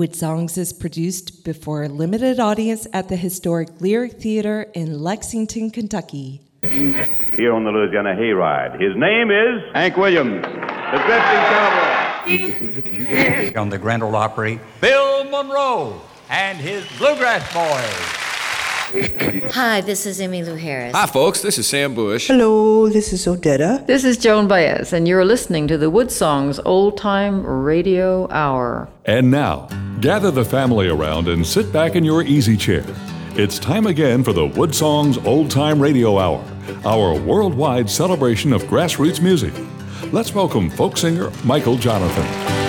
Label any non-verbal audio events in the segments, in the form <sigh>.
Wood Songs is produced before a limited audience at the historic Lyric Theater in Lexington, Kentucky. Here on the Louisiana Hayride. His name is Hank Williams, the drifting cowboy. on the Grand Ole Opry, Bill Monroe and his Bluegrass Boys. Hi, this is Emmylou Harris. Hi, folks. This is Sam Bush. Hello, this is Odetta. This is Joan Baez, and you're listening to the Wood Songs Old Time Radio Hour. And now, gather the family around and sit back in your easy chair. It's time again for the Wood Songs Old Time Radio Hour, our worldwide celebration of grassroots music. Let's welcome folk singer Michael Johnathon.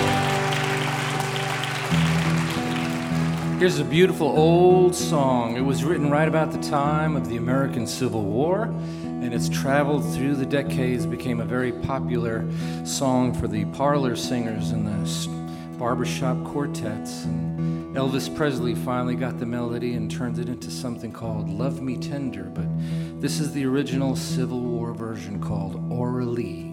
Here's a beautiful old song. It was written right about the time of the American Civil War, and it's traveled through the decades, became a very popular song for the parlor singers and the barbershop quartets. And Elvis Presley finally got the melody and turned it into something called Love Me Tender, but this is the original Civil War version called Aura Lee.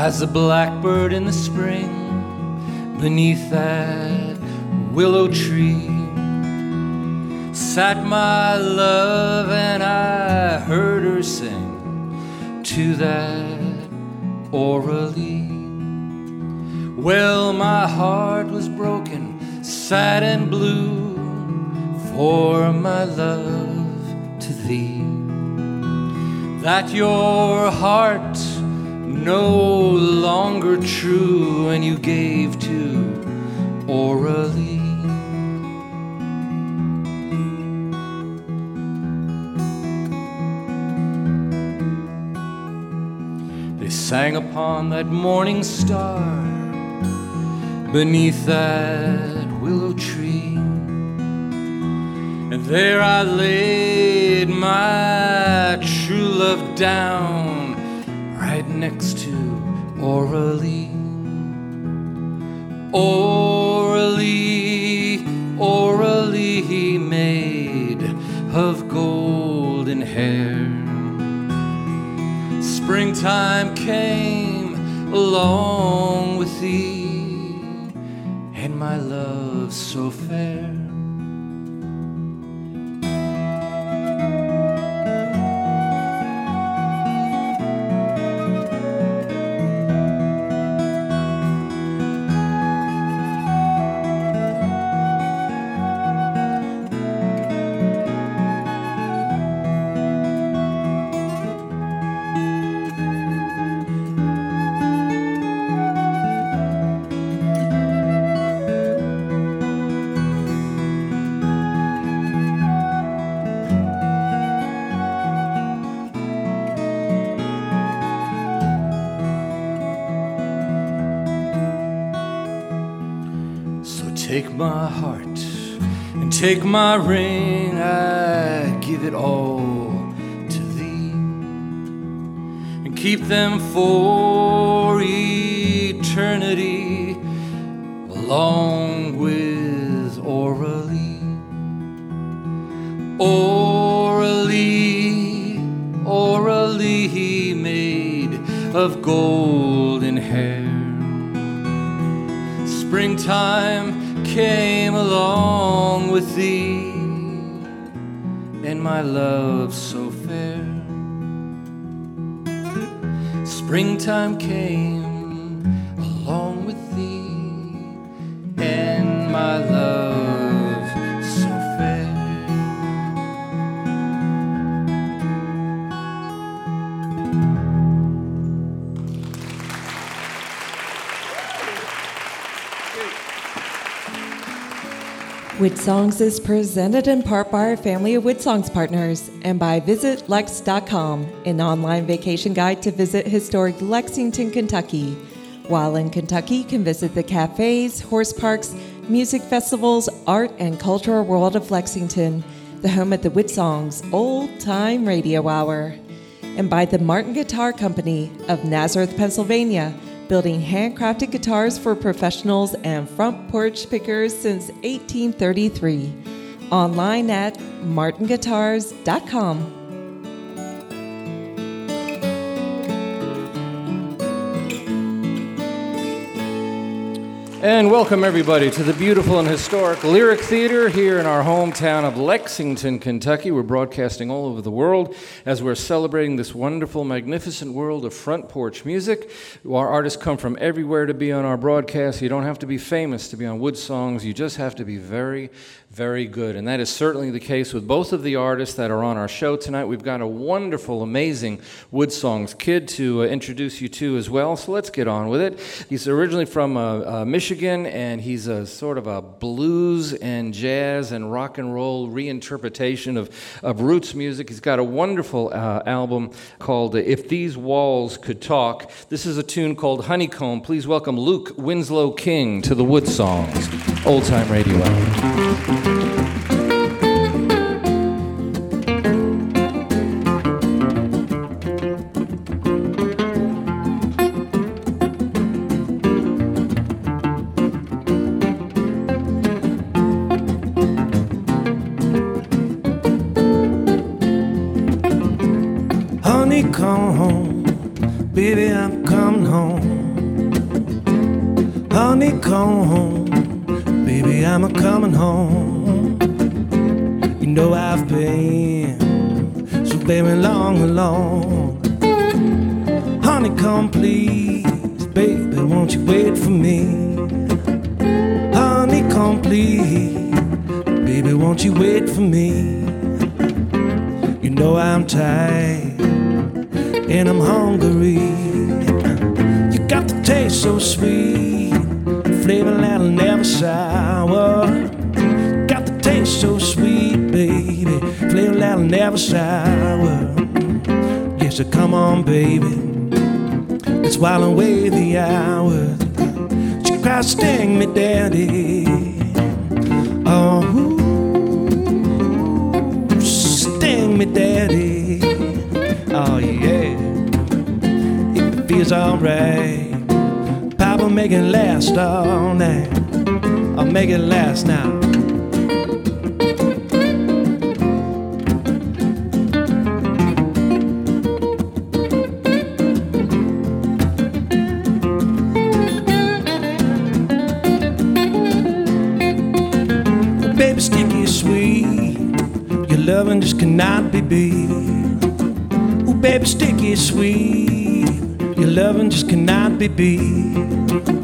As a blackbird in the spring beneath that willow tree sat my love and I heard her sing to that Aura Lee. Well, my heart was broken, sad and blue for my love to thee. That your heart no longer true and you gave to Aura Lee. They sang upon that morning star beneath that willow tree. And there I laid my true love down right next to Aura Lee. Oralee, Aura Lee, made of golden hair. Springtime came along with thee, and my love so fair. Take my ring, I give it all to thee. And keep them for eternity along with Aura Lee. Oralee, Aura Lee made of golden hair springtime came along with thee, and my love so fair. Springtime came Wood Songs is presented in part by our family of Wood Songs partners and by VisitLex.com, an online vacation guide to visit historic Lexington, Kentucky. While in Kentucky, you can visit the cafes, horse parks, music festivals, art, and cultural world of Lexington, the home of the Wood Songs Old Time Radio Hour. And by the Martin Guitar Company of Nazareth, Pennsylvania, building handcrafted guitars for professionals and front porch pickers since 1833. online at martinguitars.com. And welcome everybody to the beautiful and historic Lyric Theater here in our hometown of Lexington, Kentucky. We're broadcasting all over the world as we're celebrating this wonderful, magnificent world of front porch music. Our artists come from everywhere to be on our broadcast. You don't have to be famous to be on Wood Songs. You just have to be very, very good. And that is certainly the case with both of the artists that are on our show tonight. We've got a wonderful, amazing Wood Songs kid to uh, introduce you to as well. So let's get on with it. He's originally from uh, uh, Michigan, and he's a sort of a blues and jazz and rock and roll reinterpretation of, of roots music. He's got a wonderful uh, album called uh, If These Walls Could Talk. This is a tune called Honeycomb. Please welcome Luke Winslow King to the Wood Songs, Old Time Radio Hour. Last all night. I'll make it last now. Baby, sticky sweet, your loving just cannot be beat. Ooh, baby, sticky sweet. Your loving just cannot be beat.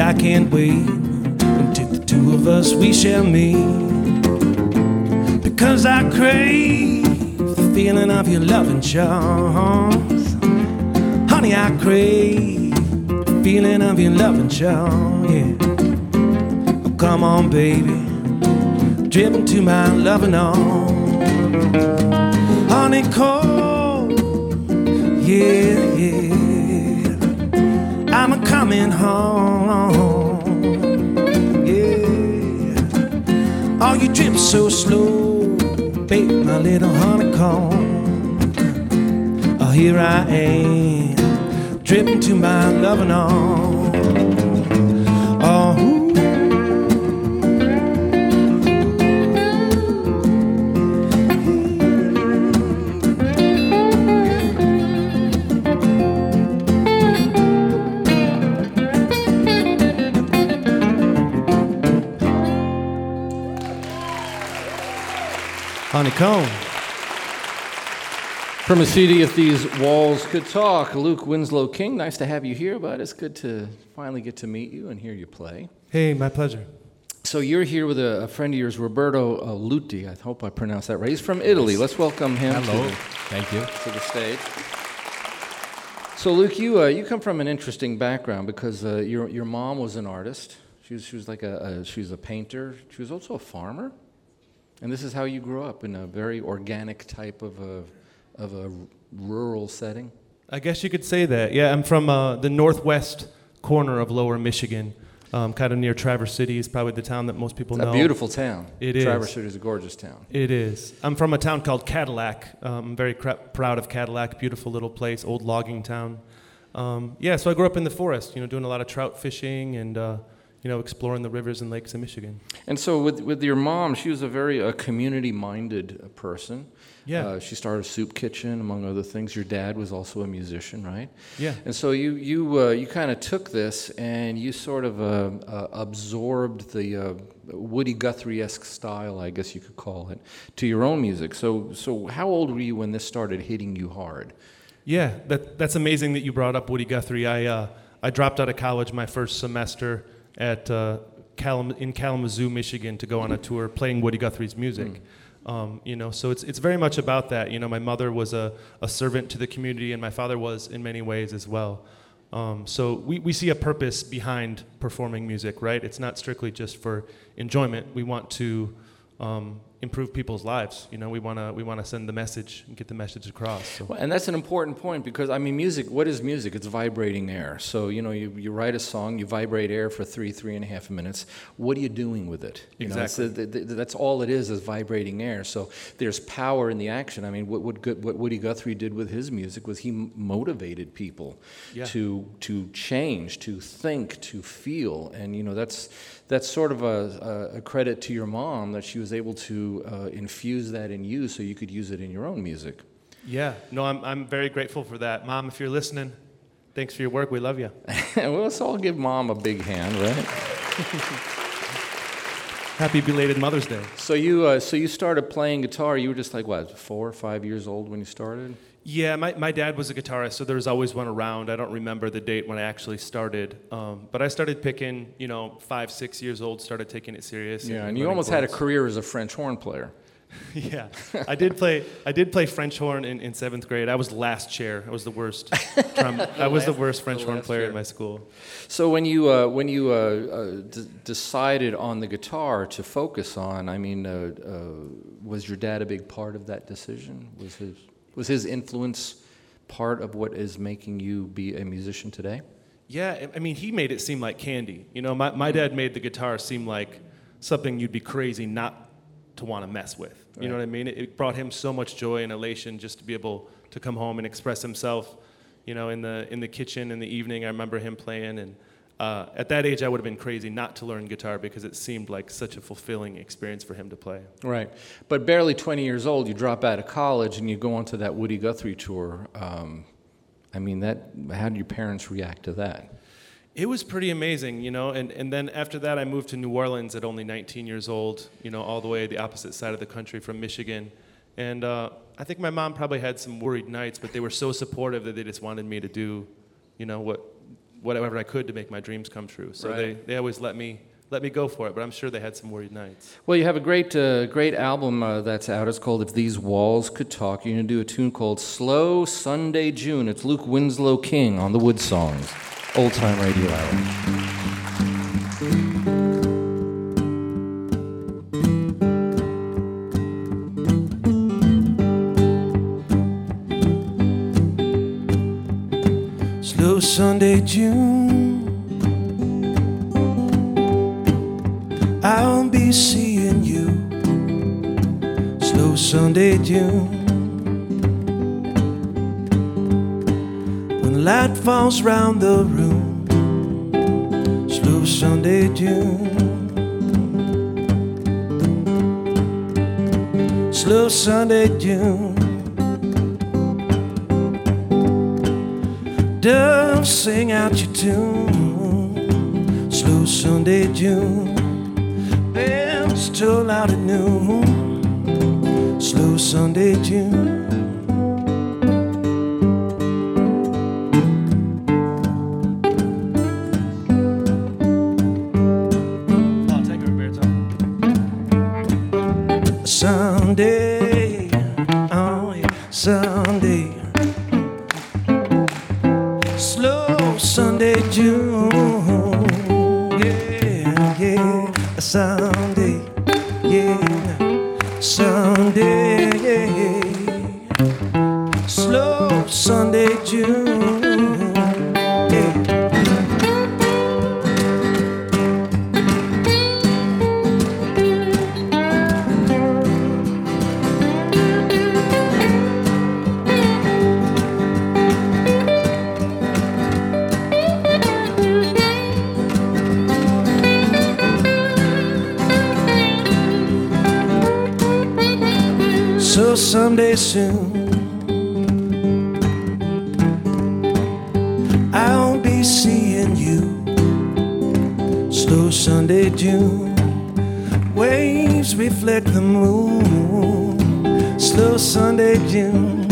And I can't wait until the two of us we shall meet. Because I crave the feeling of your loving charms. Honey, I crave the feeling of your loving charm. Yeah. Oh, come on, baby. Drip into my loving arms honey cold. Yeah, yeah. I'm a coming home. Yeah. Oh, you drip so slow, babe, my little honeycomb. Oh, here I am, dripping to my loving arms. Honeycomb. From a CD, If These Walls Could Talk, Luke Winslow King, nice to have you here, bud. It's good to finally get to meet you and hear you play. Hey, my pleasure. So you're here with a, a friend of yours, Roberto uh, Luti. I hope I pronounced that right. He's from Italy. Let's welcome him Hello. To, the, Thank you. to the stage. So Luke, you uh, you come from an interesting background because uh, your your mom was an artist. She was she was like a, a she was a painter. She was also a farmer, and this is how you grew up in a very organic type of a of a rural setting. I guess you could say that. Yeah, I'm from uh, the northwest corner of Lower Michigan, um, kind of near Traverse City. is probably the town that most people It's know. a beautiful town. It is. Traverse City is a gorgeous town. It is. I'm from a town called Cadillac. Um, I'm very cra- proud of Cadillac. Beautiful little place, old logging town. Um, yeah, so I grew up in the forest, you know, doing a lot of trout fishing and uh, you know, exploring the rivers and lakes of Michigan. And so, with, with your mom, she was a very uh, community minded person. Yeah. Uh, she started a soup kitchen, among other things. Your dad was also a musician, right? Yeah. And so you you uh, you kind of took this and you sort of uh, uh, absorbed the uh, Woody Guthrie esque style, I guess you could call it, to your own music. So so how old were you when this started hitting you hard? Yeah, that, that's amazing that you brought up Woody Guthrie. I, uh, I dropped out of college my first semester at, uh, Kalam- in Kalamazoo, Michigan, to go on a tour playing Woody Guthrie's music. Um, you know, so it's, it's very much about that. You know, my mother was a, a servant to the community, and my father was in many ways as well. Um, so we, we see a purpose behind performing music, right? It's not strictly just for enjoyment. We want to um, improve people's lives. You know, we want to we want to send the message and get the message across. So. Well, and that's an important point because I mean, music. What is music? It's vibrating air. So you know, you, you write a song, you vibrate air for three three and a half minutes. What are you doing with it? You know, it's Exactly. the- the- that's all it is is vibrating air. So there's power in the action. I mean, what what, Gut- what Woody Guthrie did with his music was he motivated people Yeah. to to change, to think, to feel, and you know that's that's sort of a, a, a credit to your mom that she was able to uh, infuse that in you so you could use it in your own music. Yeah, no, I'm, I'm very grateful for that. Mom, if you're listening, thanks for your work. We love you. <laughs> well, let's all give mom a big hand, right? <laughs> Happy belated Mother's Day. So you, uh, so you started playing guitar. You were just like what, four or five years old when you started? Yeah, my, my dad was a guitarist, so there was always one around. I don't remember the date when I actually started. Um, but I started picking, you know, five, six years old, started taking it serious. Yeah, and you learning almost had a career as a French horn player. <laughs> <laughs> yeah, I did play. I did play French horn in, in seventh grade. I was last chair. I was the worst. <laughs> drum, I was the worst French the horn player chair. in my school. So when you uh, when you uh, uh, d- decided on the guitar to focus on, I mean, uh, uh, was your dad a big part of that decision? Was his was his influence part of what is making you be a musician today? Yeah, I- mean, he made it seem like candy. You know, my, my mm-hmm. dad made the guitar seem like something you'd be crazy not to want to mess with. You know what I mean? It, it brought him so much joy and elation just to be able to come home and express himself. You know, in the in the kitchen in the evening, I remember him playing, and uh, at that age, I would have been crazy not to learn guitar because it seemed like such a fulfilling experience for him to play. Right. But barely 20 years old, you drop out of college and you go onto that Woody Guthrie tour. Um, I mean, that. How did your parents react to that? It was pretty amazing, you know, and, and then after that, I moved to New Orleans at only 19 years old, you know, all the way the opposite side of the country from Michigan. And uh, I think my mom probably had some worried nights, but they were so supportive that they just wanted me to do, you know, what, whatever I could to make my dreams come true. So they, Right. they always let me, let me go for it, but I'm sure they had some worried nights. Well, you have a great, uh, great album uh, that's out. It's called "If These Walls Could Talk." You're gonna do a tune called "Slow Sunday June." It's Luke Winslow King on the Wood Songs, Old Time Radio Hour. Sunday June. I'll be seeing you. Slow Sunday June. When light falls round the room. Slow Sunday June. Slow Sunday June. Sing out your tune. Slow Sunday June. Bells toll out at noon. Slow Sunday June. Someday soon. I'll be seeing you. Slow Sunday June. Waves reflect the moon. Slow Sunday June.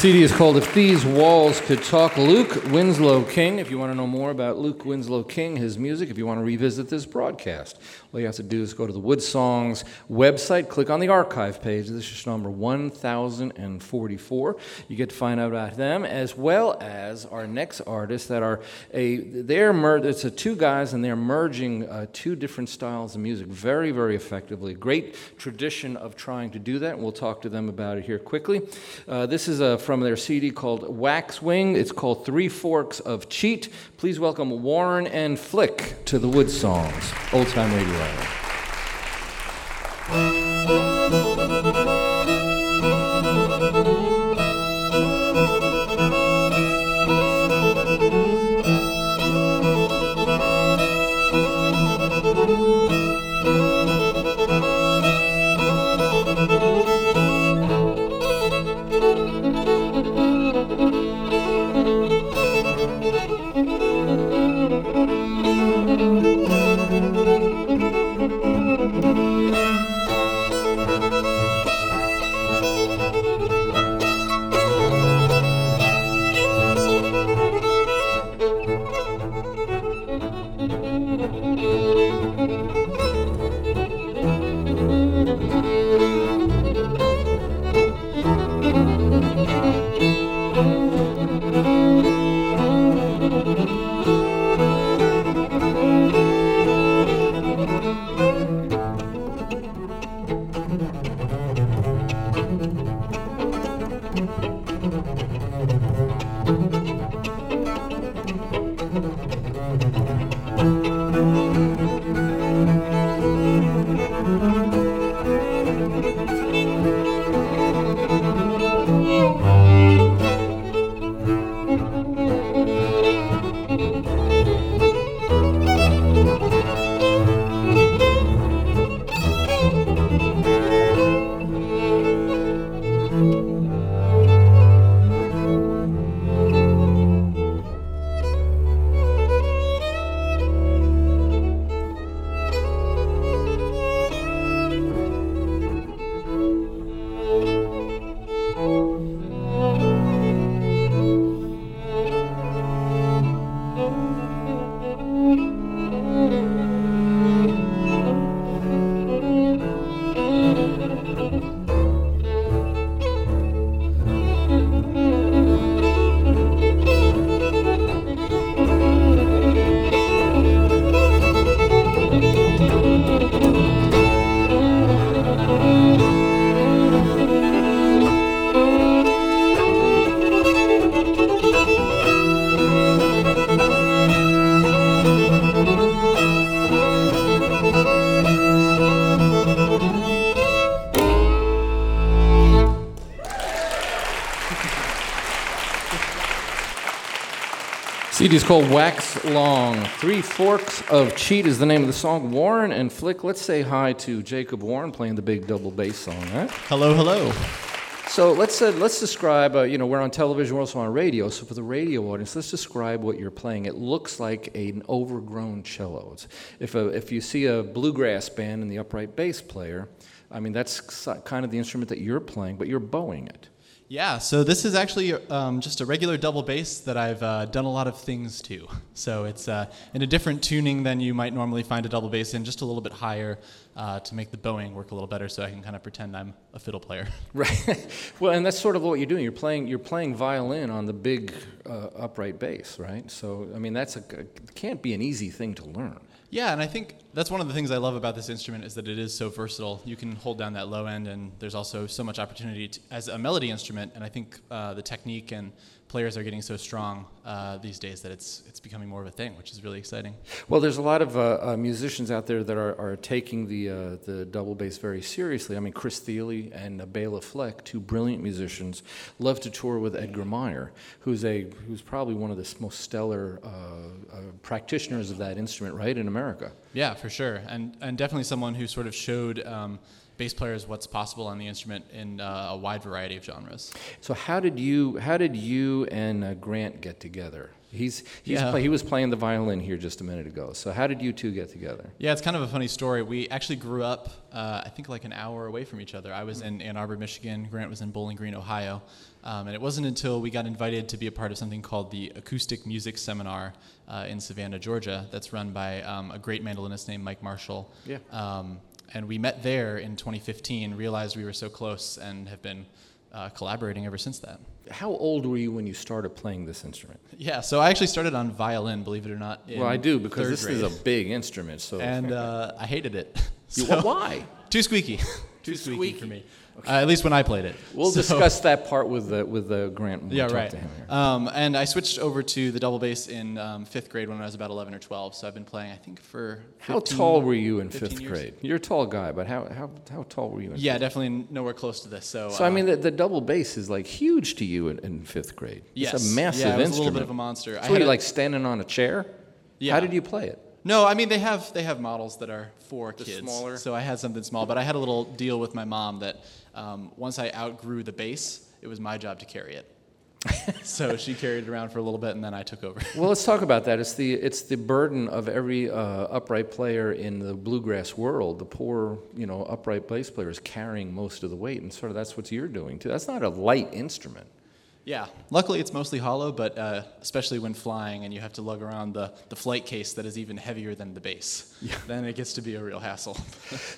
CD is called If These Walls Could Talk. Luke Winslow King. If you want to know more about Luke Winslow King, his music, if you want to revisit this broadcast, all you have to do is go to the Wood Songs website, click on the archive page. This is number 1044. You get to find out about them as well as our next artists that are a they're mer- it's a two guys and they're merging uh, two different styles of music very very effectively. Great tradition of trying to do that. And we'll talk to them about it here quickly. Uh, this is a from their CD called Waxwing. It's called Three Forks of Cheat. Please welcome Warren and Flick to the Wood Songs, Old Time Radio Hour. CD is called Waxwing. Three Forks of Cheat is the name of the song. Warren and Flick, let's say hi to Jacob Warren playing the big double bass song, right? Hello, hello. So let's uh, let's describe. Uh, you know, we're on television, we're also on radio. So for the radio audience, let's describe what you're playing. It looks like an overgrown cello. It's, if a, if you see a bluegrass band and the upright bass player, I mean that's kind of the instrument that you're playing, but you're bowing it. Yeah, so this is actually um, just a regular double bass that I've uh, done a lot of things to. <laughs> So it's uh, in a different tuning than you might normally find a double bass in, just a little bit higher uh, to make the bowing work a little better, so I can kind of pretend I'm a fiddle player. <laughs> Right. <laughs> well, and that's sort of what you're doing. You're playing you're playing violin on the big uh, upright bass, right? So I mean, that's a can't be an easy thing to learn. Yeah, and I think That's one of the things I love about this instrument is that it is so versatile. You can hold down that low end, and there's also so much opportunity to, as a melody instrument. And I think uh, the technique and players are getting so strong uh, these days that it's it's becoming more of a thing, which is really exciting. Well, there's a lot of uh, uh, musicians out there that are, are taking the uh, the double bass very seriously. I mean, Chris Thile and Bela Fleck, two brilliant musicians, love to tour with Edgar Meyer, who's a who's probably one of the most stellar uh, uh, practitioners of that instrument, right, in America. Yeah, for sure, and and definitely someone who sort of showed. Um, bass players what's possible on the instrument in uh, a wide variety of genres. So how did you how did you and uh, Grant get together? He's, he's Yeah. play, he was playing the violin here just a minute ago. So how did you two get together? Yeah, it's kind of a funny story. We actually grew up, uh, I think, like an hour away from each other. I was in Ann Arbor, Michigan. Grant was in Bowling Green, Ohio. Um, and it wasn't until we got invited to be a part of something called the Acoustic Music Seminar uh, in Savannah, Georgia, that's run by um, a great mandolinist named Mike Marshall. Yeah. Um, and we met there in 2015, realized we were so close, and have been uh, collaborating ever since that. How old were you when you started playing this instrument? Yeah, so I actually started on violin, believe it or not. well, I do because this is a big instrument. So and uh, I hated it. <laughs> So- why? Too squeaky. <laughs> Too squeaky, for me. Uh, at least when I played it. we'll <laughs> So- discuss that part with the, with the Grant. When we Yeah, talk right. To him here. Um, and I switched over to the double bass in um, fifth grade when I was about 11 or 12. So I've been playing, I think, for. How tall were you in fifth years. grade? You're a tall guy, but how, how, how tall were you in Yeah, fifth definitely nowhere close to this. So. So I uh, mean, the, the double bass is like huge to you in, in fifth grade. Yes. It's a massive Yeah, it was a instrument. little bit of a monster. I So were had you a- like standing on a chair? Yeah. How did you play it? No, I mean they have they have models that are for The kids. smaller? So I had something small, but I had a little deal with my mom that um, once I outgrew the bass, it was my job to carry it. <laughs> so she carried it around for a little bit, and then I took over. Well, let's talk about that. It's the it's the burden of every uh, upright player in the bluegrass world. The poor, you know, upright bass player is carrying most of the weight, and sort of that's what you're doing too. That's not a light instrument. Yeah, luckily it's mostly hollow, but uh, especially when flying and you have to lug around the, the flight case that is even heavier than the bass, then it gets to be a real hassle. <laughs>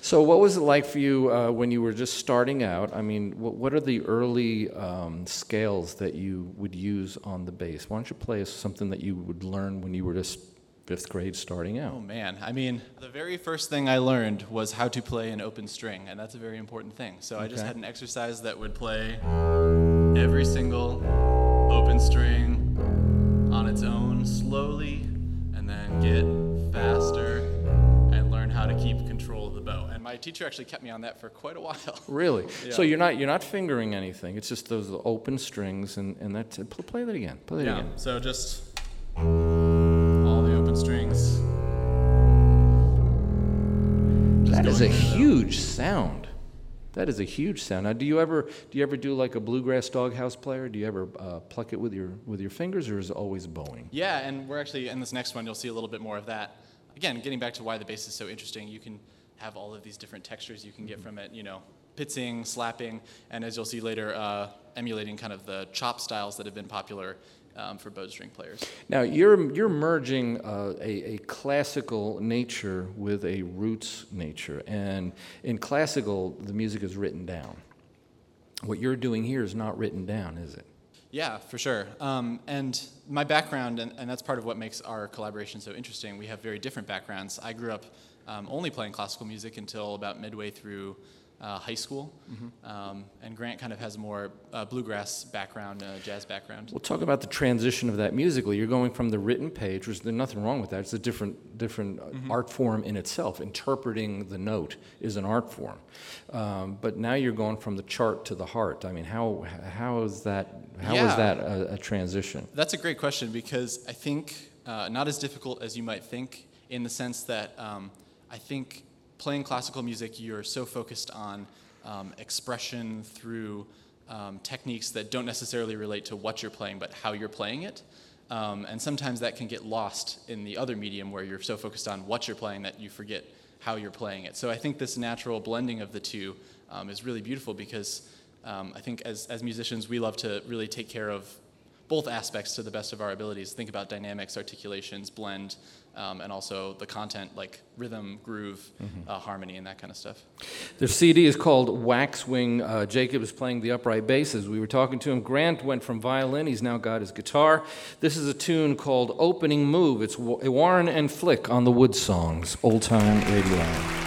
So, what was it like for you uh, when you were just starting out? I mean, what, what are the early um, scales that you would use on the bass? Why don't you play us something that you would learn when you were just fifth grade starting out? Oh man, I mean, the very first thing I learned was how to play an open string, and that's a very important thing. So I just had an exercise that would play every single open string on its own slowly, and then get faster and learn how to keep control of the bow. And my teacher actually kept me on that for quite a while. <laughs> Really? Yeah. So you're not you're not fingering anything. It's just those open strings, and and that's it. Play that again. Play that Yeah. again. So just all the open strings. Just That is a huge sound. That is a huge sound. Now, do you ever do you ever do like a bluegrass doghouse player? Do you ever uh, pluck it with your with your fingers, or is it always bowing? Yeah, and we're actually in this next one. You'll see a little bit more of that. Again, getting back to why the bass is so interesting, you can have all of these different textures you can get from it. You know, pitzing, slapping, and as you'll see later, uh, emulating kind of the chop styles that have been popular um, for bowstring players. Now you're you're merging uh, a, a classical nature with a roots nature, and in classical the music is written down. What you're doing here is not written down, is it? Yeah, for sure. Um, and my background, and, and that's part of what makes our collaboration so interesting. We have very different backgrounds. I grew up um, only playing classical music until about midway through uh, high school, um, and Grant kind of has a more uh, bluegrass background, uh, jazz background. We'll talk about the transition of that musically. You're going from the written page, which there's nothing wrong with that. It's a different, different uh, Mhm. art form in itself. Interpreting the note is an art form. Um, but now you're going from the chart to the heart. I mean, how, how is that, how is Yeah. that a, a transition? That's a great question because I think uh, not as difficult as you might think, in the sense that um, I think playing classical music, you're so focused on um, expression through um, techniques that don't necessarily relate to what you're playing, but how you're playing it. Um, and sometimes that can get lost in the other medium where you're so focused on what you're playing that you forget how you're playing it. So I think this natural blending of the two um, is really beautiful because um, I think as, as musicians, we love to really take care of both aspects to the best of our abilities. Think about dynamics, articulations, blend, um, and also the content like rhythm, groove, Mhm. uh, harmony, and that kind of stuff. The CD is called Waxwing. Uh, Jacob is playing the upright basses. We were talking to him. Grant went from violin. He's now got his guitar. This is a tune called Opening Move. It's Wa- Warren and Flick on the Wood Songs, old time radio.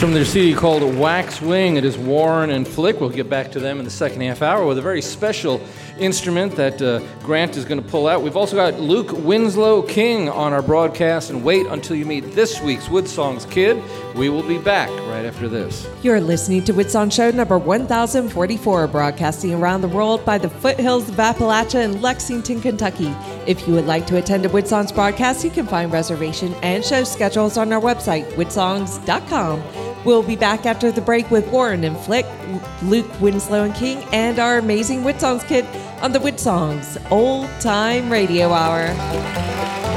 From their CD called Wax Wing. It is Warren and Flick. We'll get back to them in the second half hour with a very special instrument that uh, Grant is going to pull out. We've also got Luke Winslow King on our broadcast. And wait until you meet this week's Wood Songs Kid. We will be back right after this. You're listening to Wood Songs Show number 1044, broadcasting around the world by the foothills of Appalachia in Lexington, Kentucky. If you would like to attend a Wood Songs broadcast, you can find reservation and show schedules on our website, woodsongs.com. We'll be back after the break with Warren and Flick, Luke Winslow and King, and our amazing Wood Songs kid on the Wood Songs Old Time Radio Hour.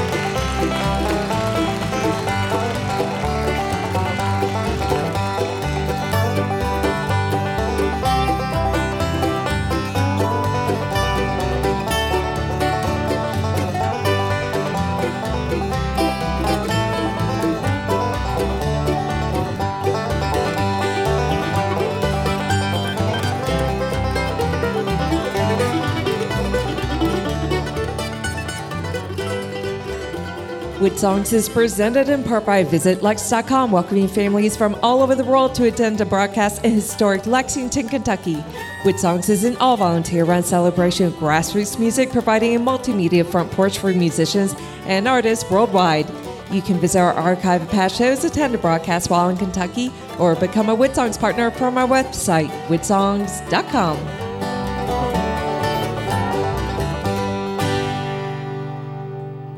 Wood Songs is presented in part by VisitLex.com, welcoming families from all over the world to attend a broadcast in historic Lexington, Kentucky. Wood Songs is an all volunteer run celebration of grassroots music, providing a multimedia front porch for musicians and artists worldwide. You can visit our archive of past shows, attend a broadcast while in Kentucky, or become a Wood Songs partner from our website, woodsongs.com.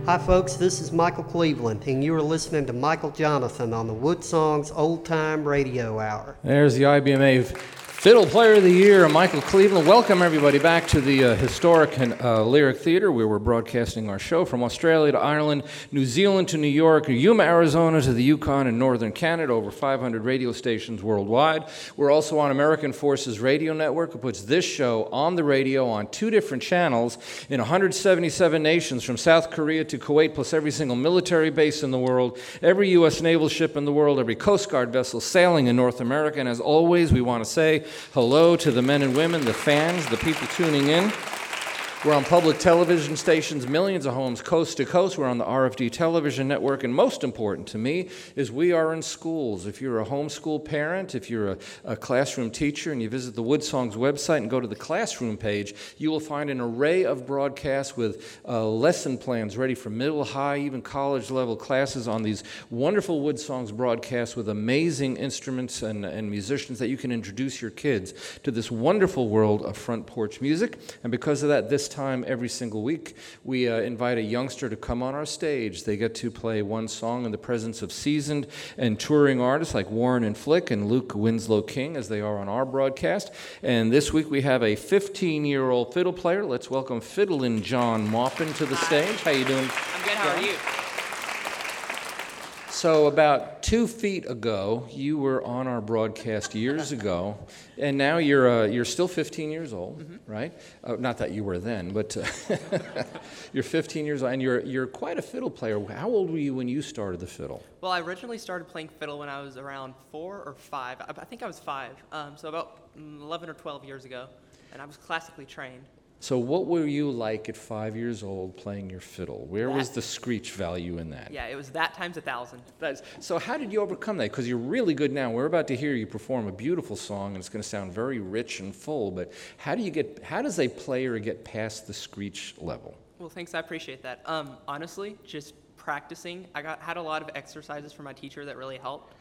Hi, folks, this is Michael Cleveland, and you are listening to Michael Johnathon on the Wood Songs Old Time Radio Hour. There's the IBMA Fiddle Player of the Year, Michael Cleveland. Welcome, everybody, back to the uh, Historic uh, Lyric Theater, where we're broadcasting our show from Australia to Ireland, New Zealand to New York, Yuma, Arizona to the Yukon and northern Canada, over 500 radio stations worldwide. We're also on American Forces Radio Network, who puts this show on the radio on two different channels in 177 nations, from South Korea to Kuwait, plus every single military base in the world, every U.S. naval ship in the world, every Coast Guard vessel sailing in North America. And as always, we want to say, Hello to the men and women, the fans, the people tuning in. We're on public television stations, millions of homes coast to coast. We're on the RFD television network. And most important to me is we are in schools. If you're a homeschool parent, if you're a, a classroom teacher, and you visit the Wood Songs website and go to the classroom page, you will find an array of broadcasts with uh, lesson plans ready for middle, high, even college level classes on these wonderful Wood Songs broadcasts with amazing instruments and, and musicians that you can introduce your kids to this wonderful world of front porch music. And because of that, this time every single week, we uh, invite a youngster to come on our stage. They get to play one song in the presence of seasoned and touring artists like Warren and Flick and Luke Winslow King, as they are on our broadcast. And this week we have a 15 year old fiddle player. Let's welcome Fiddlin' John Maupin to the stage. How you doing? I'm good. How are you? So, about two feet ago, you were on our broadcast years ago, and now you're, uh, you're still 15 years old, mm-hmm. right? Uh, not that you were then, but uh, <laughs> you're 15 years old, and you're, you're quite a fiddle player. How old were you when you started the fiddle? Well, I originally started playing fiddle when I was around four or five. I, think I was five, um, so about 11 or 12 years ago, and I was classically trained. So, what were you like at five years old playing your fiddle? Where that, was the screech value in that? Yeah, it was that times a thousand. So, how did you overcome that? Because you're really good now. We're about to hear you perform a beautiful song, and it's going to sound very rich and full. But how do you get? How does a player get past the screech level? Well, thanks. I appreciate that. Um, honestly, just practicing. I got had a lot of exercises from my teacher that really helped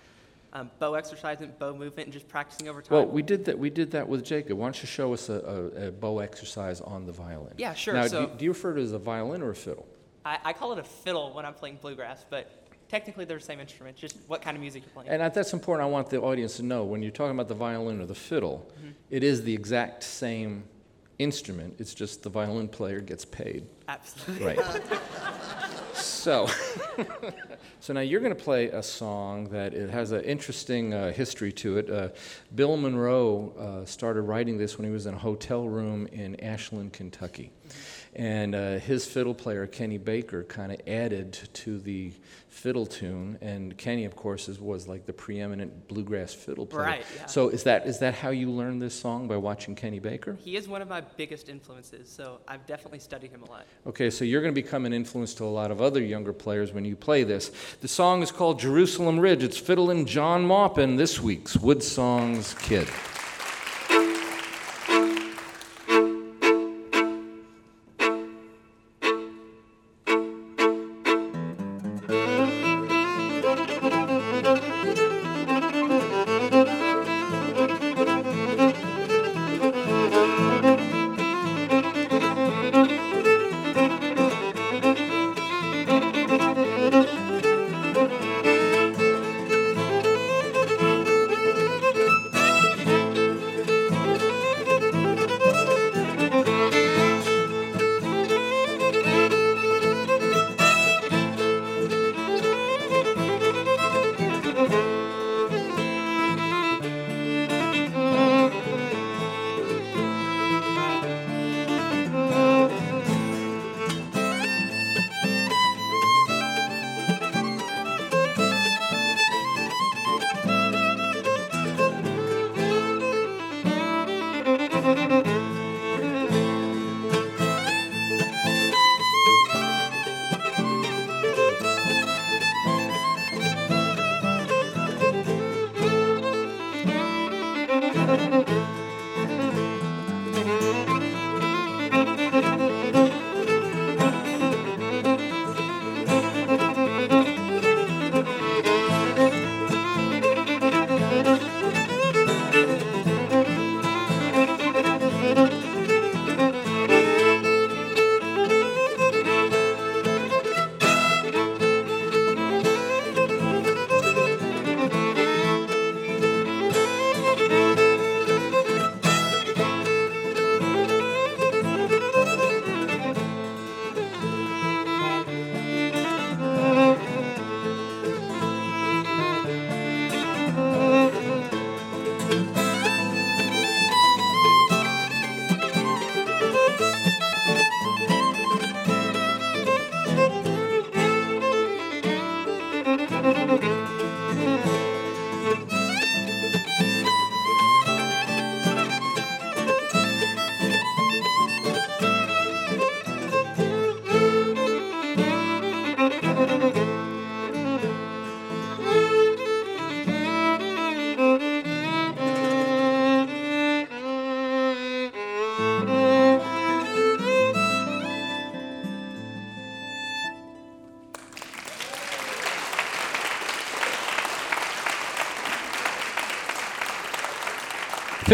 um, bow exercise and bow movement and just practicing over time? Well, we did that. We did that with Jacob. Why don't you show us a, a, a bow exercise on the violin? Yeah, sure. Now, so do, you, do you refer to it as a violin or a fiddle? I, I call it a fiddle when I'm playing bluegrass, but technically they're the same instrument, just what kind of music you're playing. And that's important. I want the audience to know when you're talking about the violin or the fiddle, mm-hmm. it is the exact same instrument. It's just the violin player gets paid. Absolutely. Right. <laughs> so, <laughs> so now you're going to play a song that it has an interesting uh, history to it. Uh, Bill Monroe uh, started writing this when he was in a hotel room in Ashland, Kentucky. Mm-hmm. And uh, his fiddle player, Kenny Baker, kind of added to the fiddle tune. And Kenny, of course, is, was like the preeminent bluegrass fiddle player. Right. Yeah. So is that is that how you learned this song by watching Kenny Baker? He is one of my biggest influences. So I've definitely studied him a lot. Okay, so you're going to become an influence to a lot of other younger players when you play this. The song is called Jerusalem Ridge. It's fiddling John Maupin, this week's Wood Songs Kid.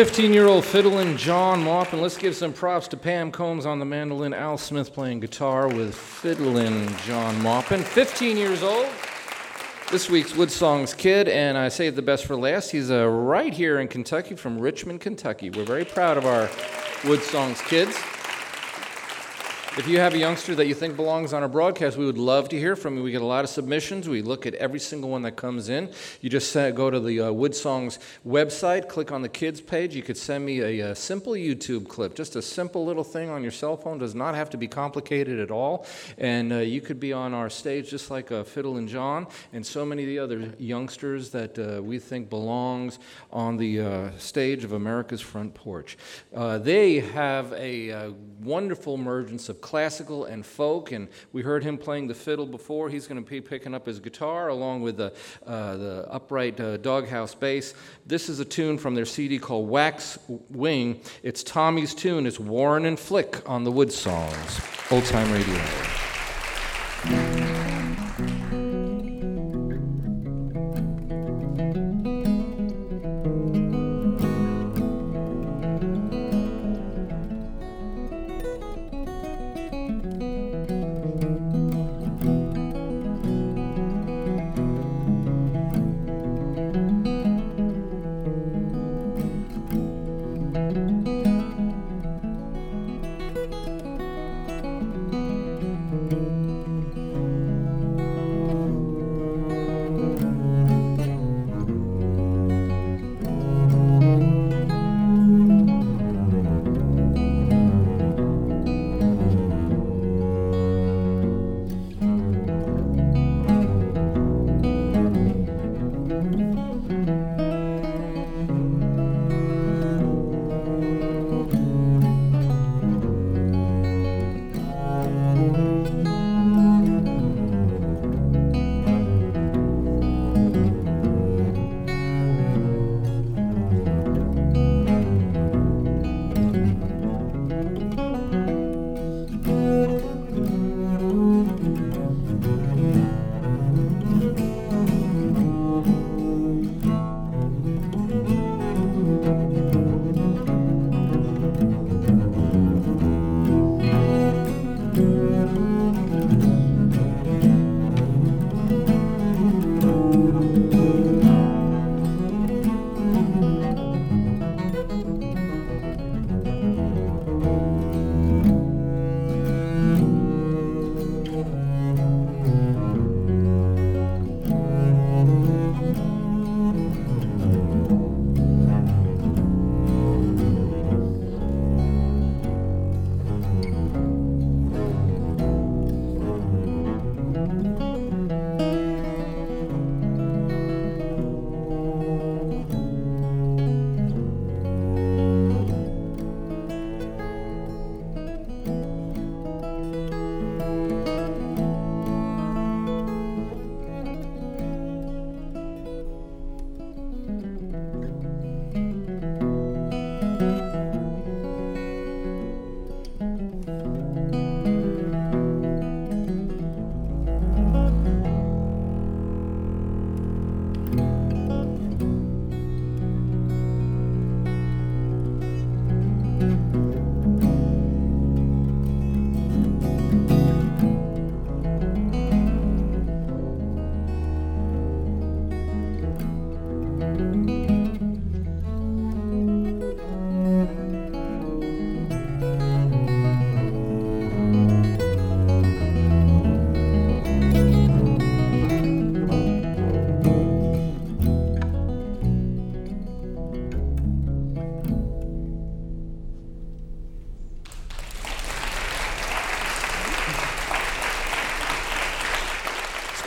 15 year old fiddling John Maupin. Let's give some props to Pam Combs on the mandolin, Al Smith playing guitar with fiddling John Maupin. 15 years old. This week's Wood Songs kid, and I saved the best for last. He's uh, right here in Kentucky from Richmond, Kentucky. We're very proud of our Wood Songs kids. If you have a youngster that you think belongs on our broadcast, we would love to hear from you. We get a lot of submissions. We look at every single one that comes in. You just go to the uh, Wood Songs website, click on the kids page. You could send me a, a, simple YouTube clip, just a simple little thing on your cell phone. Does not have to be complicated at all. And uh, you could be on our stage just like uh, Fiddlin' John and so many of the other youngsters that uh, we think belongs on the uh, stage of America's front porch. Uh, they have a, a wonderful emergence of classical and folk, and we heard him playing the fiddle before. He's going to be picking up his guitar along with the, uh, the upright uh, doghouse bass. This is a tune from their CD called Wax Wing. It's Tommy's tune. It's Warren and Flick on the Wood Songs, old time radio.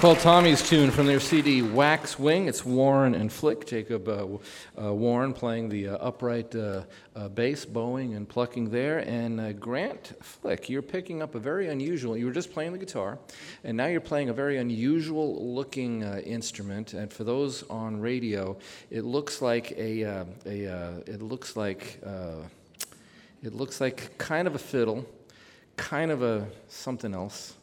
Called Tommy's Tune from their CD Waxwing. It's Warren and Flick. Jacob uh, uh, Warren playing the uh, upright uh, uh, bass, bowing and plucking there. And uh, Grant Flick, you're picking up a very unusual, you were just playing the guitar, and now you're playing a very unusual looking instrument. And for those on radio, it looks like a, a it looks like, it looks like kind of a fiddle, kind of a something else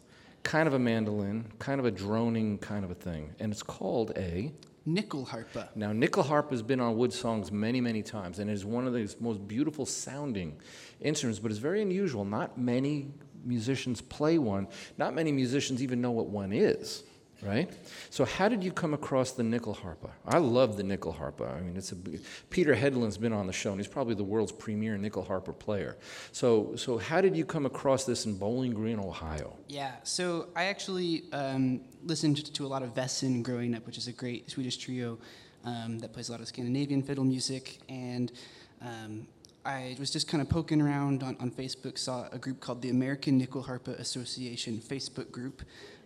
kind of a mandolin, kind of a droning kind of a thing. And it's called a nyckelharpa. Now, nickel harp has been on wood songs many, many times, and is one of the most beautiful sounding instruments, but it's very unusual. Not many musicians play one. Not many musicians even know what one is right? So how did you come across the nyckelharpa? I love the nyckelharpa. I mean, it's a Peter Hedlund's been on the show, and he's probably the world's premier nyckelharpa player. So, so how did you come across this in Bowling Green, Ohio? Yeah, so I actually um, listened to a lot of Väsen growing up, which is a great Swedish trio um, that plays a lot of Scandinavian fiddle music, and um, I was just kind of poking around on, on Facebook, saw a group called the American Nyckelharpa Association Facebook group,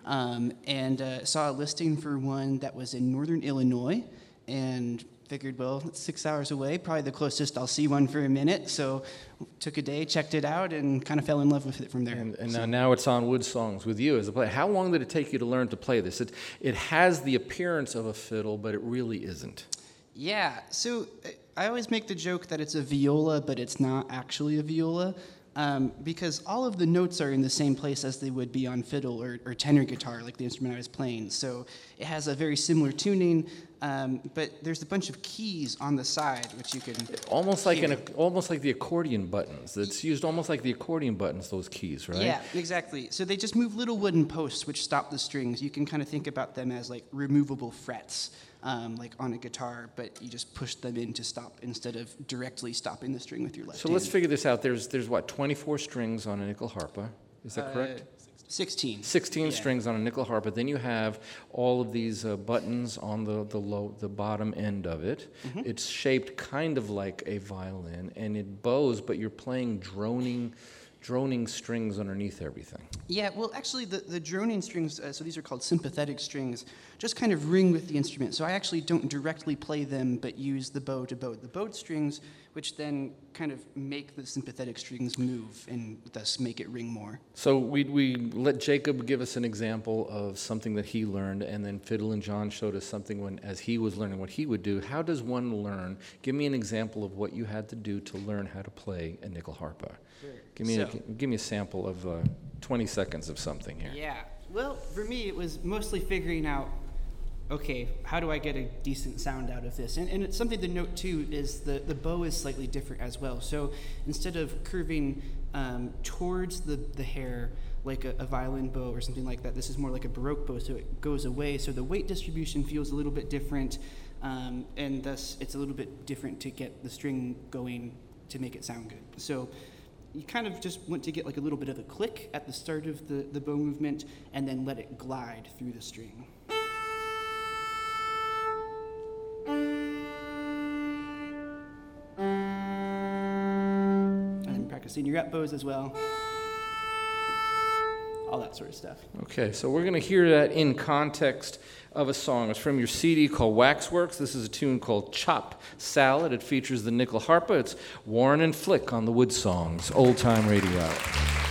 um, and uh, saw a listing for one that was in northern Illinois, and figured, well, it's six hours away, probably the closest I'll see one for a minute. So took a day, checked it out, and kind of fell in love with it from there. And, and so. now, now it's on Wood Songs with you as a player. How long did it take you to learn to play this? It, it has the appearance of a fiddle, but it really isn't. Yeah, so I always make the joke that it's a viola, but it's not actually a viola um, because all of the notes are in the same place as they would be on fiddle or, or, tenor guitar, like the instrument I was playing. So it has a very similar tuning, um, but there's a bunch of keys on the side which you can almost like an almost like the accordion buttons. It's used almost like the accordion buttons. Those keys, right? Yeah, exactly. So they just move little wooden posts which stop the strings. You can kind of think about them as like removable frets um, like on a guitar, but you just push them in to stop instead of directly stopping the string with your left So hand. let's figure this out. There's, there's what, 24 strings on a nyckelharpa? Is that Uh, correct? 16. 16 Yeah. strings on a nyckelharpa. Then you have all of these uh, buttons on the, the, low, the bottom end of it. Mm-hmm. It's shaped kind of like a violin, and it bows, but you're playing droning, droning strings underneath everything. Yeah, well, actually, the, the droning strings, uh, so these are called sympathetic strings, just kind of ring with the instrument. So I actually don't directly play them, but use the bow to bow the bowed strings, which then kind of make the sympathetic strings move and thus make it ring more. So we, we let Jacob give us an example of something that he learned, and then Fiddlin' John showed us something when, as he was learning what he would do. How does one learn? Give me an example of what you had to do to learn how to play a nyckelharpa. Give me, So- a, give me a sample of uh, 20 seconds of something here. Yeah. Well, for me, it was mostly figuring out, okay, how do I get a decent sound out of this? And, and it's something to note too is the, the bow is slightly different as well. So instead of curving um, towards the, the hair like a, a violin bow or something like that, this is more like a baroque bow, so it goes away. So the weight distribution feels a little bit different, um, and thus it's a little bit different to get the string going to make it sound good. So you kind of just want to get like a little bit of a click at the start of the, the bow movement and then let it glide through the string. And then practicing your up bows as well. All that sort of stuff. Okay, so we're going to hear that in context of a song. It's from your CD called Waxworks. This is a tune called Chop Salad. It features the nyckelharpa. It's Warren and Flick on the Wood Songs, Old Time Radio.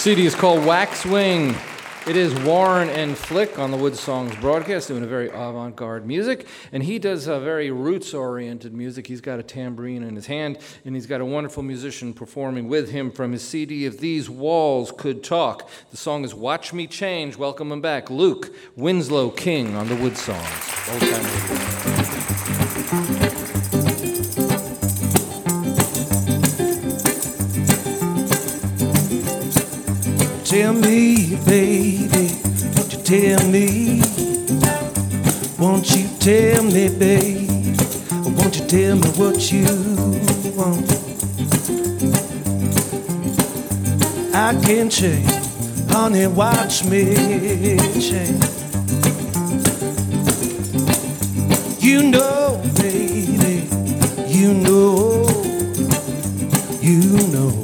CD is called Waxwing. It is Warren and Flick on the Wood Songs broadcast doing a very avant garde music. And he does a very roots oriented music. He's got a tambourine in his hand, and he's got a wonderful musician performing with him from his CD, If These Walls Could Talk. The song is Watch Me Change. Welcome him back. Luke Winslow King on the Wood Songs. Baby, won't you tell me? Won't you tell me, baby? Won't you tell me what you want? I can change, honey, watch me change. You know, baby, you know, you know.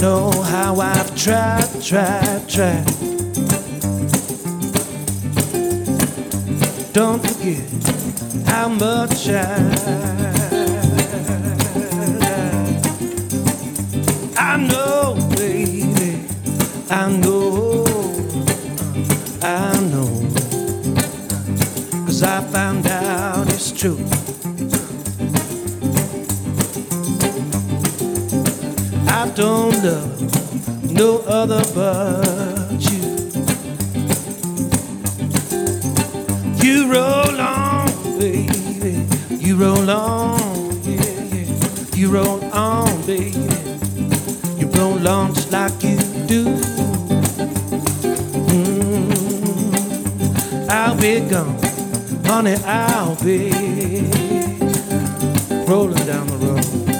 Know how I've tried, tried, tried? Don't forget how much. I no other but you. You roll on, baby. You roll on, yeah, yeah. You roll on, baby. You roll on just like you do. Mm, I'll be gone, honey. I'll be rolling down the road.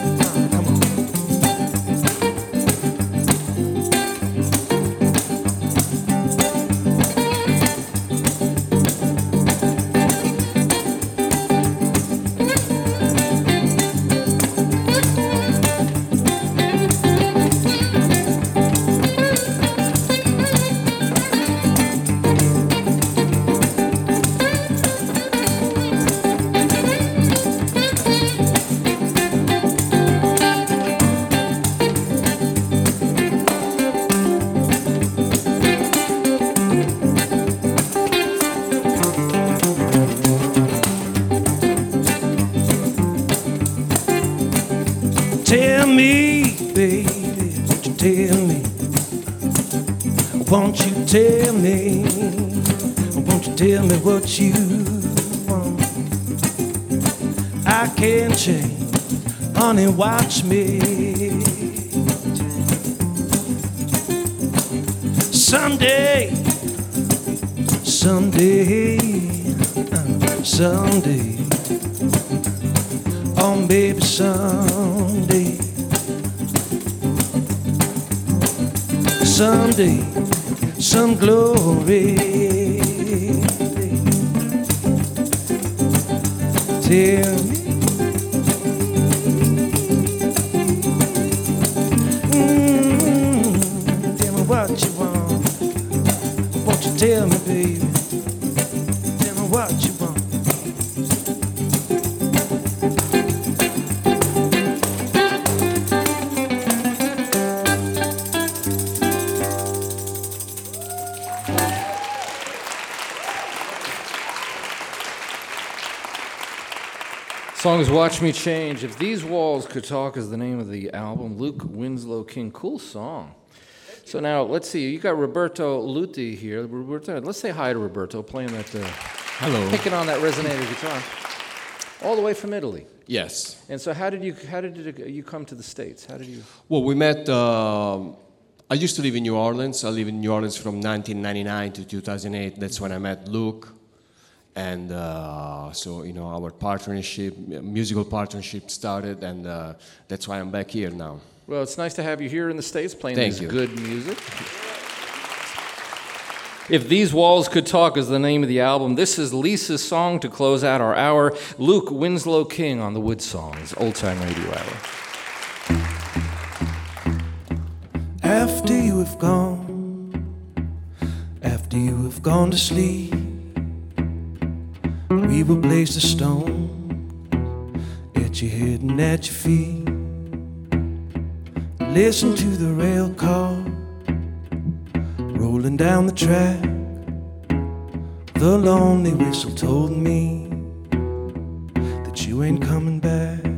Tell me? Won't you tell me what you want? I can't change, honey, watch me. Someday, someday, uh, someday. Oh, baby, someday, someday, some glory. Tell Watch Me Change. If These Walls Could Talk is the name of the album. Luke Winslow King. Cool song. So now, let's see. You got Roberto Luti here. Roberto, let's say hi to Roberto, playing that. Uh, Hello. Picking on that resonator guitar. All the way from Italy. Yes. And so, how did you how did you come to the states? How did you? Well, we met. um I used to live in New Orleans. I lived in New Orleans from 1999 to 2008. That's when I met Luke, and uh, so you know our partnership, musical partnership, started, and uh, that's why I'm back here now. Well, it's nice to have you here in the states playing Thank this you. good music. If These Walls Could Talk is the name of the album, this is Lisa's song to close out our hour. Luke Winslow King on the Wood Songs, Old Time Radio Hour. After you have gone, after you have gone to sleep, we will place the stone at your head and at your feet. Listen to the rail car rolling down the track. The lonely whistle told me that you ain't coming back.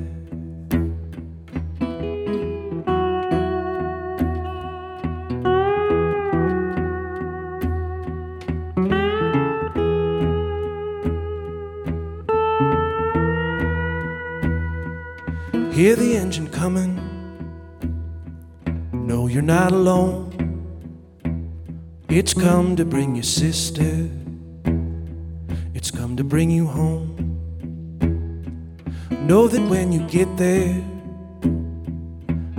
Hear the engine coming. No, you're not alone. It's come to bring your sister. It's come to bring you home. Know that when you get there,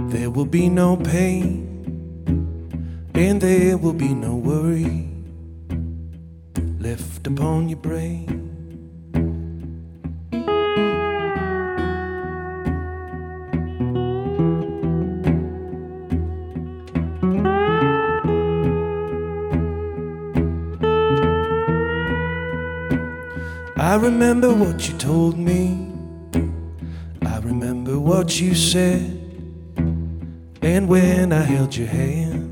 there will be no pain. And there will be no worry left upon your brain. I remember what you told me. I remember what you said. And when I held your hand,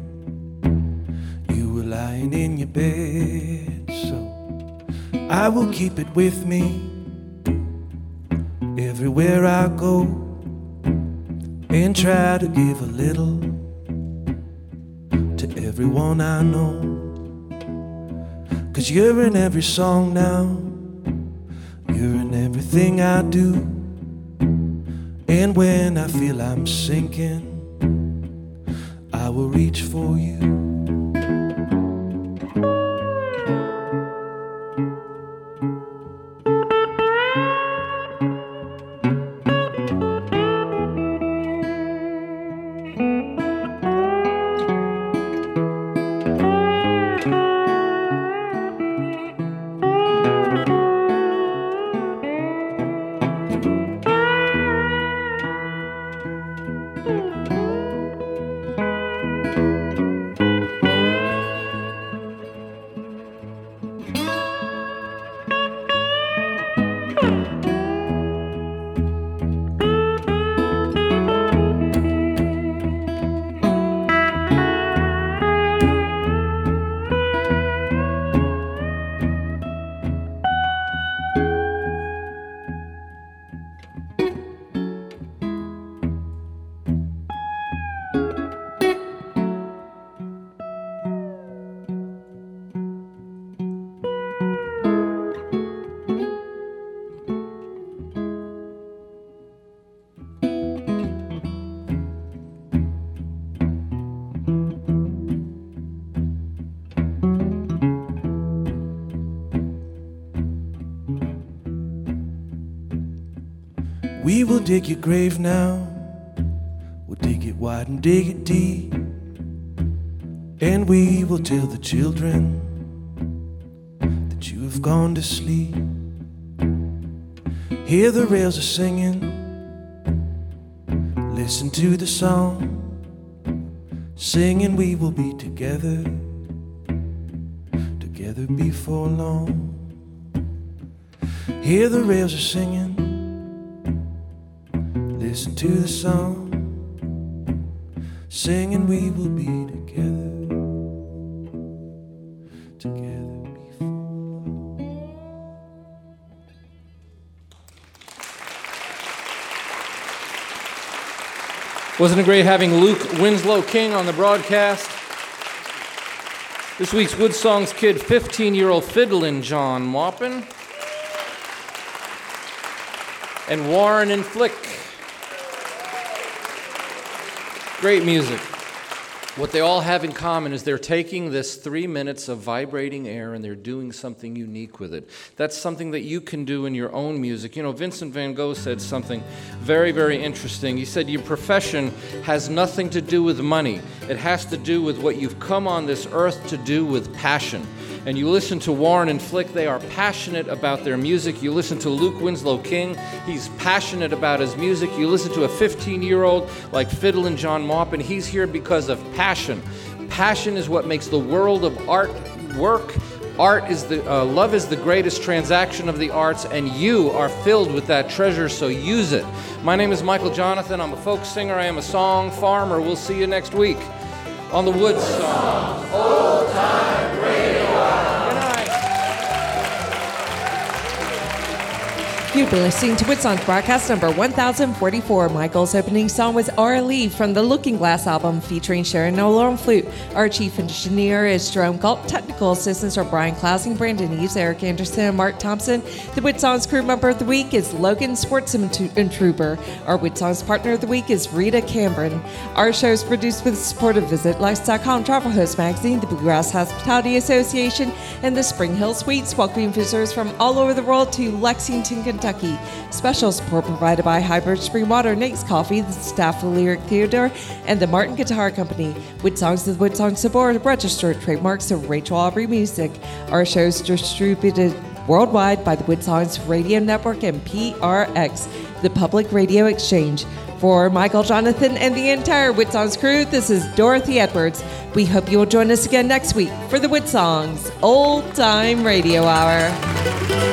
you were lying in your bed. So I will keep it with me everywhere I go and try to give a little to everyone I know. Cause you're in every song now. You're in everything I do. And when I feel I'm sinking, I will reach for you. Will dig your grave now. We'll dig it wide and dig it deep. And we will tell the children that you have gone to sleep. Hear the rails are singing. Listen to the song. Singing, we will be together. Together before long. Hear the rails are singing. Listen to the song, singing we will be together, together before. Wasn't it great having Luke Winslow King on the broadcast? This week's Wood Songs kid, 15 year old fiddlin' John Maupin. And Warren and Flick. Great music. What they all have in common is they're taking this three minutes of vibrating air and they're doing something unique with it. That's something that you can do in your own music. You know, Vincent van Gogh said something very, very interesting. He said, Your profession has nothing to do with money, it has to do with what you've come on this earth to do with passion. And you listen to Warren and Flick, they are passionate about their music. You listen to Luke Winslow King, he's passionate about his music. You listen to a 15 year old like Fiddlin' John Maupin, he's here because of passion. Passion is what makes the world of art work. Art is the uh, love is the greatest transaction of the arts, and you are filled with that treasure. So use it. My name is Michael Johnathon. I'm a folk singer. I am a song farmer. We'll see you next week on the Wood Songs. Old time You've been listening to Woodsong's broadcast number 1044. Michael's opening song was Aura Lee from the Looking Glass album featuring Sharon Nolan on flute. Our chief engineer is Jerome Galt. Technical assistants are Brian Clausing, Brandon Eves, Eric Anderson, and Mark Thompson. The Woodsong's crew member of the week is Logan Sportsman Intruder. Our Woodsong's partner of the week is Rita Cameron. Our show is produced with the support of VisitLex.com, Travel Host Magazine, the Bluegrass Hospitality Association, and the Spring Hill Suites, welcoming visitors from all over the world to Lexington, Kentucky. Special support provided by Hybrid Spring Water, Nate's Coffee, the staff of Lyric Theater, and the Martin Guitar Company. Wood Songs the Wood Songs Board, registered trademarks of Rachel Aubrey Music. Our show is distributed worldwide by the Wood Songs Radio Network and PRX, the Public Radio Exchange. For Michael Johnathon and the entire Wood Songs crew, this is Dorothy Edwards. We hope you will join us again next week for the Wood Songs Old Time Radio Hour.